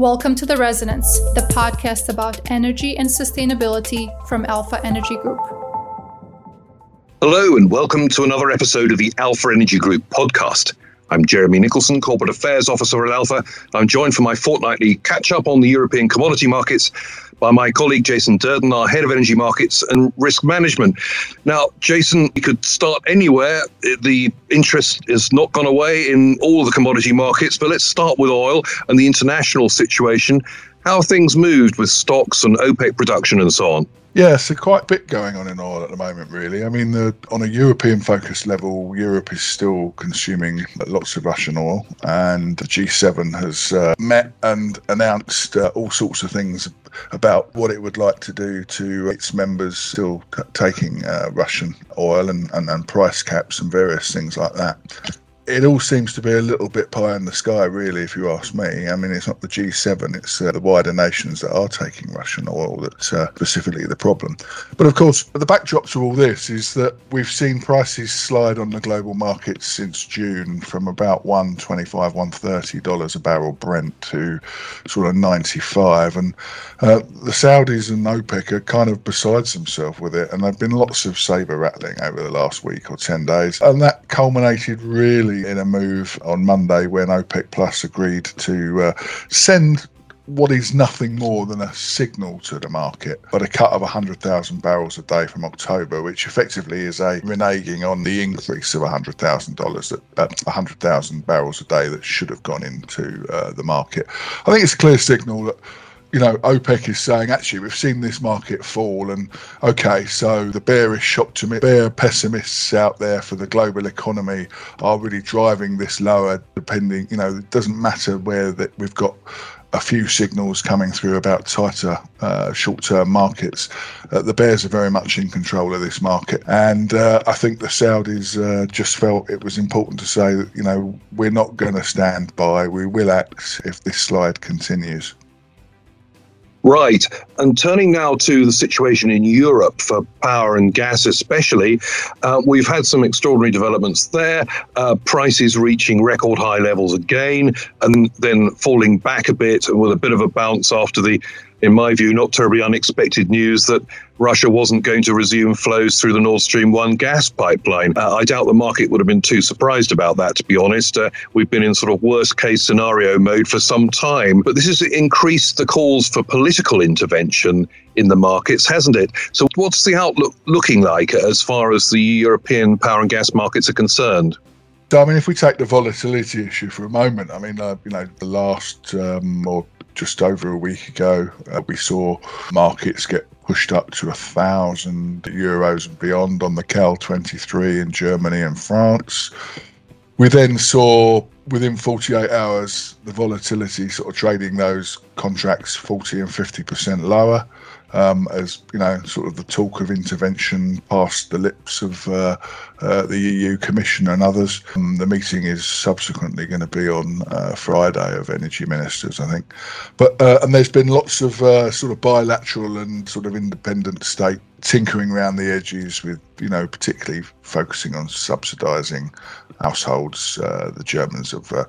Welcome to The Resonance, the podcast about energy and sustainability from Alpha Energy Group. Hello, and welcome to another episode of the Alpha Energy Group podcast. I'm Jeremy Nicholson, Corporate Affairs Officer at Alpha. I'm joined for my fortnightly catch up on the European commodity markets by my colleague Jason Durden, our Head of Energy Markets and Risk Management. Now, Jason, you could start anywhere. The interest has not gone away in all the commodity markets, but let's start with oil and the international situation. How things moved with stocks and OPEC production and so on? Yeah, so quite a bit going on in oil at the moment, really. I mean, the, on a European focus level, Europe is still consuming lots of Russian oil, and the G7 has uh, met and announced uh, all sorts of things about what it would like to do to its members still t- taking uh, Russian oil and, and, and price caps and various things like that it all seems to be a little bit pie in the sky, really, if you ask me. I mean, it's not the G7, it's uh, the wider nations that are taking Russian oil that's uh, specifically the problem. But of course, the backdrop to all this is that we've seen prices slide on the global markets since June from about 125 $130 a barrel Brent to sort of 95 And uh, the Saudis and OPEC are kind of besides themselves with it. And there have been lots of saber rattling over the last week or 10 days. And that culminated really in a move on Monday when OPEC Plus agreed to uh, send what is nothing more than a signal to the market, but a cut of 100,000 barrels a day from October, which effectively is a reneging on the increase of $100,000 that uh, 100,000 barrels a day that should have gone into uh, the market. I think it's a clear signal that you know, OPEC is saying actually we've seen this market fall, and okay, so the bearish optimists, bear pessimists out there for the global economy are really driving this lower. Depending, you know, it doesn't matter where that we've got a few signals coming through about tighter uh, short-term markets. Uh, the bears are very much in control of this market, and uh, I think the Saudis uh, just felt it was important to say that you know we're not going to stand by. We will act if this slide continues. Right. And turning now to the situation in Europe for power and gas, especially, uh, we've had some extraordinary developments there. Uh, prices reaching record high levels again, and then falling back a bit with a bit of a bounce after the in my view, not terribly unexpected news that Russia wasn't going to resume flows through the Nord Stream 1 gas pipeline. Uh, I doubt the market would have been too surprised about that, to be honest. Uh, we've been in sort of worst case scenario mode for some time, but this has increased the calls for political intervention in the markets, hasn't it? So, what's the outlook looking like as far as the European power and gas markets are concerned? I mean, if we take the volatility issue for a moment, I mean, uh, you know, the last um, or just over a week ago, uh, we saw markets get pushed up to a thousand euros and beyond on the Cal 23 in Germany and France. We then saw within 48 hours the volatility sort of trading those contracts 40 and 50% lower um, as you know, sort of the talk of intervention past the lips of uh, uh, the EU Commissioner and others. Um, the meeting is subsequently going to be on uh, Friday of energy ministers, I think. But uh, and there's been lots of uh, sort of bilateral and sort of independent state tinkering around the edges with, you know, particularly focusing on subsidising households. Uh, the Germans have uh,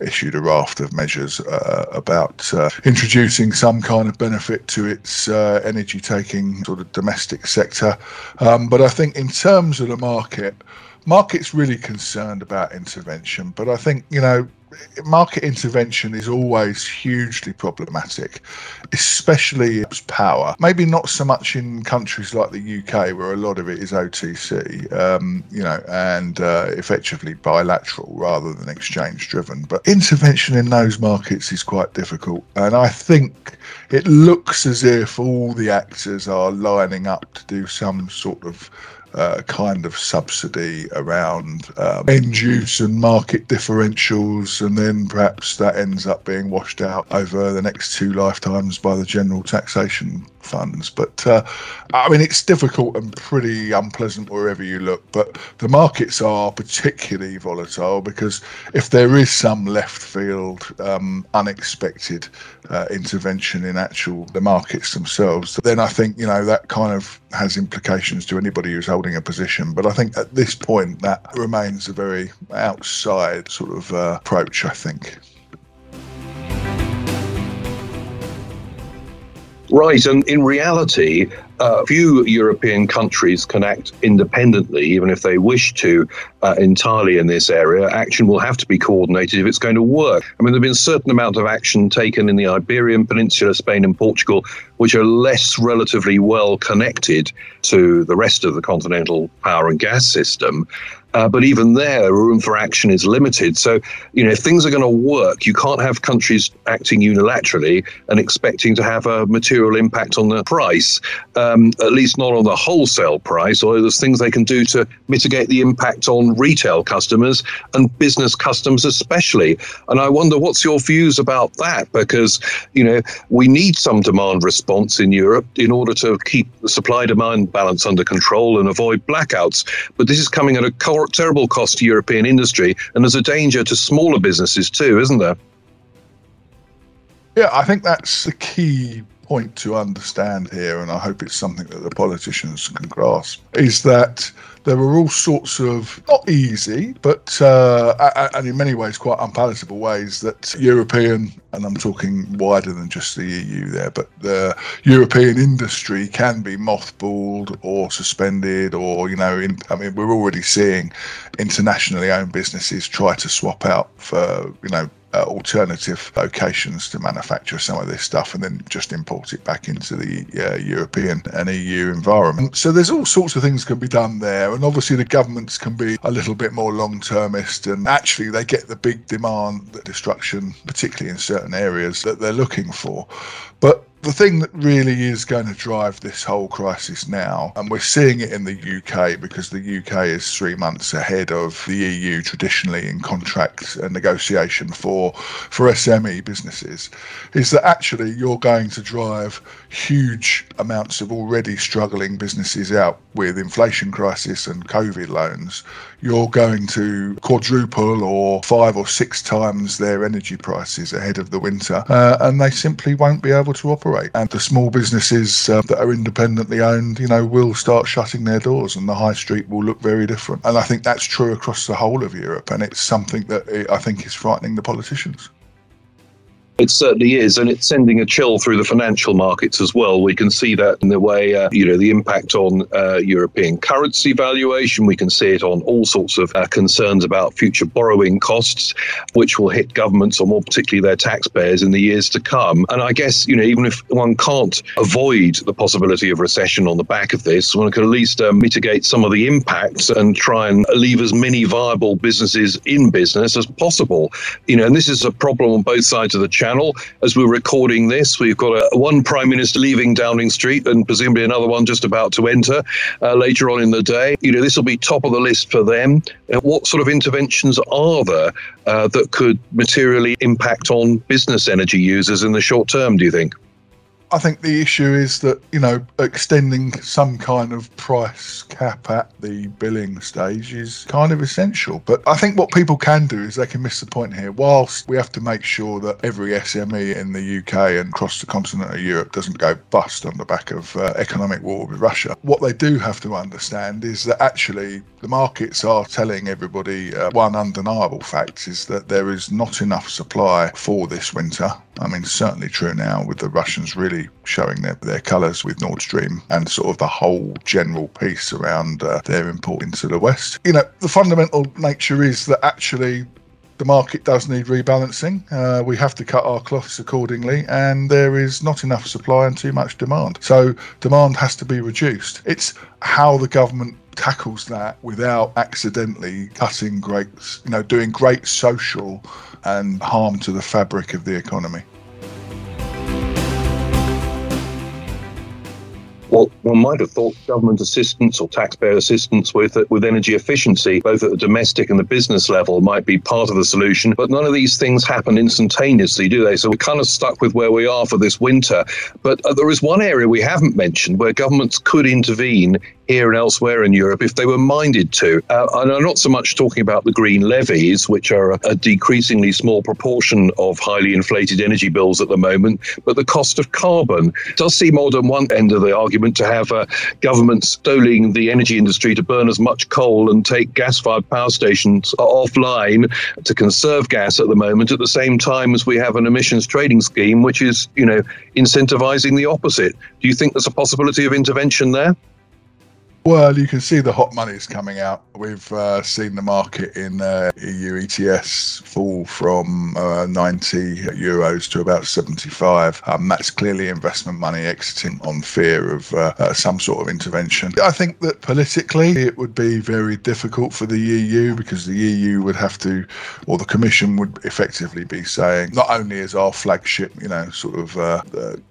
issued a raft of measures uh, about uh, introducing some kind of benefit to its uh, energy taking sort of domestic sector. Um, but I think in terms of the market, market's really concerned about intervention. But I think, you know, market intervention is always hugely problematic, especially power. Maybe not so much in countries like the UK, where a lot of it is OTC, um, you know, and uh, effectively bilateral rather than exchange driven. But intervention in those markets is quite difficult. And I think it looks as if all the actors are lining up to do some sort of kind of subsidy around um, end use and market differentials, and then perhaps that ends up being washed out over the next two lifetimes by the general taxation funds. But uh, I mean, it's difficult and pretty unpleasant wherever you look. But the markets are particularly volatile because if there is some left field, um, unexpected uh, intervention in actual the markets themselves, then I think you know that kind of has implications to anybody who's holding a position. But I think at this point that remains a very outside sort of uh, approach. I think. Right, and in reality, uh, few European countries can act independently, even if they wish to, uh, entirely in this area. Action will have to be coordinated if it's going to work. I mean, there have been a certain amount of action taken in the Iberian Peninsula, Spain, and Portugal, which are less relatively well connected to the rest of the continental power and gas system. Uh, but even there, room for action is limited. So, you know, if things are going to work, you can't have countries acting unilaterally and expecting to have a material impact on the price, um, at least not on the wholesale price, although there's things they can do to mitigate the impact on retail customers and business customers especially. And I wonder what's your views about that? Because, you know, we need some demand response in Europe in order to keep the supply demand balance under control and avoid blackouts. But this is coming at a terrible cost to European industry, and there's a danger to smaller businesses too, isn't there? Yeah, I think that's the key point to understand here, and I hope it's something that the politicians can grasp, is that there are all sorts of not easy, but uh, and in many ways quite unpalatable ways that European, and I'm talking wider than just the EU there, but the European industry can be mothballed or suspended, or you know, in, I mean, we're already seeing internationally owned businesses try to swap out for you know uh, alternative locations to manufacture some of this stuff and then just import it back into the uh, European and EU environment. So there's all sorts of things can be done there, and obviously the governments can be a little bit more long-termist, and actually they get the big demand, the destruction, particularly in certain areas that they're looking for. But the thing that really is going to drive this whole crisis now, and we're seeing it in the UK because the UK is three months ahead of the EU traditionally in contract and negotiation for for SME businesses, is that actually you're going to drive huge amounts of already struggling businesses out with inflation crisis and COVID loans. You're going to quadruple or five or six times their energy prices ahead of the winter, uh, and they simply won't be able to operate operate. And the small businesses uh, that are independently owned, you know, will start shutting their doors and the high street will look very different. And I think that's true across the whole of Europe. And it's something that I think is frightening the politicians. It certainly is, and it's sending a chill through the financial markets as well. We can see that in the way, uh, you know, the impact on uh, European currency valuation. We can see it on all sorts of uh, concerns about future borrowing costs, which will hit governments or more particularly their taxpayers in the years to come. And I guess, you know, even if one can't avoid the possibility of recession on the back of this, one can at least um, mitigate some of the impacts and try and leave as many viable businesses in business as possible. You know, and this is a problem on both sides of the channel. As we're recording this, we've got a, one Prime Minister leaving Downing Street and presumably another one just about to enter uh, later on in the day. You know, this will be top of the list for them. Uh, what sort of interventions are there uh, that could materially impact on business energy users in the short term, do you think? I think the issue is that, you know, extending some kind of price cap at the billing stage is kind of essential. But I think what people can do is they can miss the point here. Whilst we have to make sure that every SME in the UK and across the continent of Europe doesn't go bust on the back of uh, economic war with Russia, what they do have to understand is that actually the markets are telling everybody uh, one undeniable fact is that there is not enough supply for this winter. I mean, certainly true now with the Russians really showing their, their colours with Nord Stream and sort of the whole general piece around uh, their import into the West. You know, the fundamental nature is that actually the market does need rebalancing. Uh, we have to cut our cloths accordingly, and there is not enough supply and too much demand. So demand has to be reduced. It's how the government tackles that without accidentally cutting great, you know, doing great social and harm to the fabric of the economy. Well, one might have thought government assistance or taxpayer assistance with with energy efficiency, both at the domestic and the business level, might be part of the solution. But none of these things happen instantaneously, do they? So we're kind of stuck with where we are for this winter. But uh, there is one area we haven't mentioned where governments could intervene here and elsewhere in Europe if they were minded to. Uh, and I'm not so much talking about the green levies, which are a, a decreasingly small proportion of highly inflated energy bills at the moment, but the cost of carbon. It does seem odd on one end of the argument argument to have uh, governments stoling the energy industry to burn as much coal and take gas-fired power stations offline to conserve gas at the moment. At the same time as we have an emissions trading scheme, which is you know incentivizing the opposite. Do you think there's a possibility of intervention there? Well, you can see the hot money is coming out. We've uh, seen the market in uh, EU ETS fall from uh, 90 euros to about 75. Um, that's clearly investment money exiting on fear of uh, uh, some sort of intervention. I think that politically it would be very difficult for the EU because the EU would have to, or the Commission would effectively be saying, not only is our flagship, you know, sort of uh,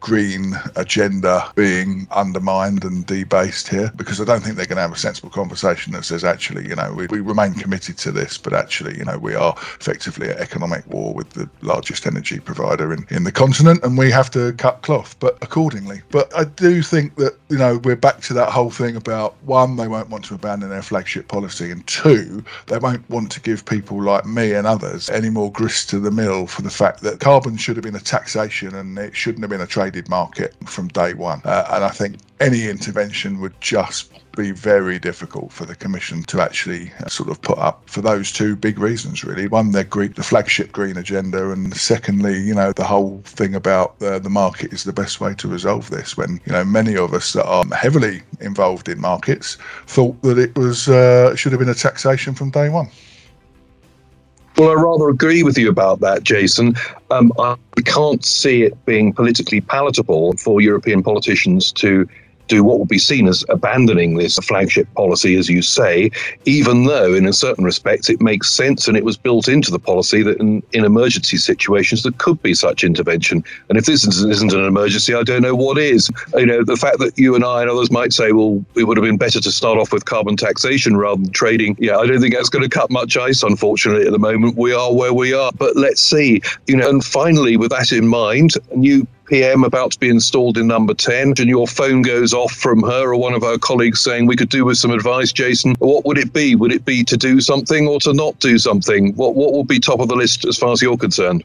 green agenda being undermined and debased here, because I don't don't think they're going to have a sensible conversation that says, actually, you know, we, we remain committed to this, but actually, you know, we are effectively at economic war with the largest energy provider in, in the continent and we have to cut cloth, but accordingly. But I do think that, you know, we're back to that whole thing about one, they won't want to abandon their flagship policy, and two, they won't want to give people like me and others any more grist to the mill for the fact that carbon should have been a taxation and it shouldn't have been a traded market from day one. Uh, and I think any intervention would just be very difficult for the commission to actually uh, sort of put up for those two big reasons really one their green the flagship green agenda and secondly you know the whole thing about uh, the market is the best way to resolve this when you know many of us that are heavily involved in markets thought that it was uh, should have been a taxation from day one well, I rather agree with you about that, Jason. Um, I can't see it being politically palatable for European politicians to do what would be seen as abandoning this flagship policy, as you say, even though in a certain respects it makes sense and it was built into the policy that in, in emergency situations there could be such intervention. And if this isn't an emergency, I don't know what is. You know, the fact that you and I and others might say, well, it would have been better to start off with carbon taxation rather than trading. Yeah, I don't think that's going to cut much ice, unfortunately, at the moment. We are where we are. But let's see. You know, and finally, with that in mind, new PM about to be installed in number 10 and your phone goes off from her or one of her colleagues saying we could do with some advice, Jason, what would it be? Would it be to do something or to not do something? What, what would be top of the list as far as you're concerned?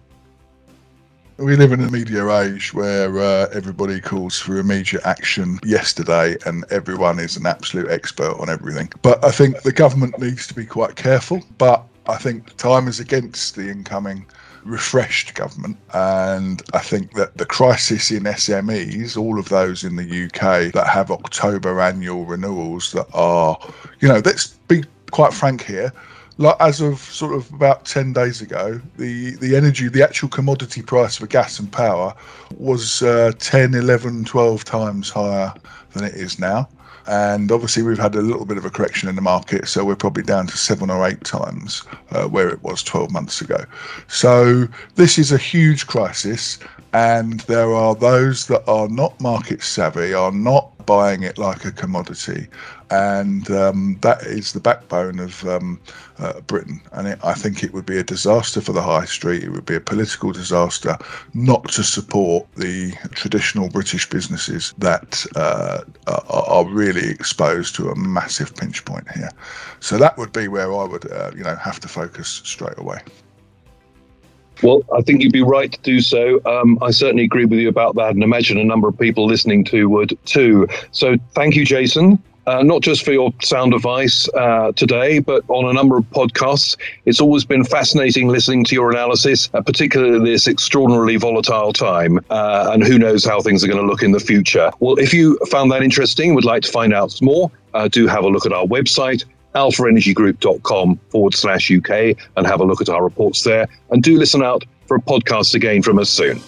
We live in a media age where uh, everybody calls for immediate action yesterday and everyone is an absolute expert on everything. But I think the government needs to be quite careful. But I think time is against the incoming refreshed government. And I think that the crisis in SMEs, all of those in the UK that have October annual renewals that are, you know, let's be quite frank here. Like as of sort of about 10 days ago, the, the energy, the actual commodity price for gas and power was uh, 10, 11, 12 times higher than it is now. And obviously, we've had a little bit of a correction in the market, so we're probably down to seven or eight times uh, where it was 12 months ago. So, this is a huge crisis, and there are those that are not market savvy, are not buying it like a commodity, and um, that is the backbone of um, uh, Britain. And it, I think it would be a disaster for the high street. It would be a political disaster not to support the traditional British businesses that uh, are, are, really exposed to a massive pinch point here. So that would be where I would, uh, you know, have to focus straight away. Well, I think you'd be right to do so. Um, I certainly agree with you about that, and imagine a number of people listening to would too. So, thank you, Jason. Uh, not just for your sound advice uh, today, but on a number of podcasts. It's always been fascinating listening to your analysis, uh, particularly this extraordinarily volatile time. Uh, and who knows how things are going to look in the future. Well, if you found that interesting, would like to find out more, uh, do have a look at our website, alphaenergygroup.com forward slash UK and have a look at our reports there. And do listen out for a podcast again from us soon.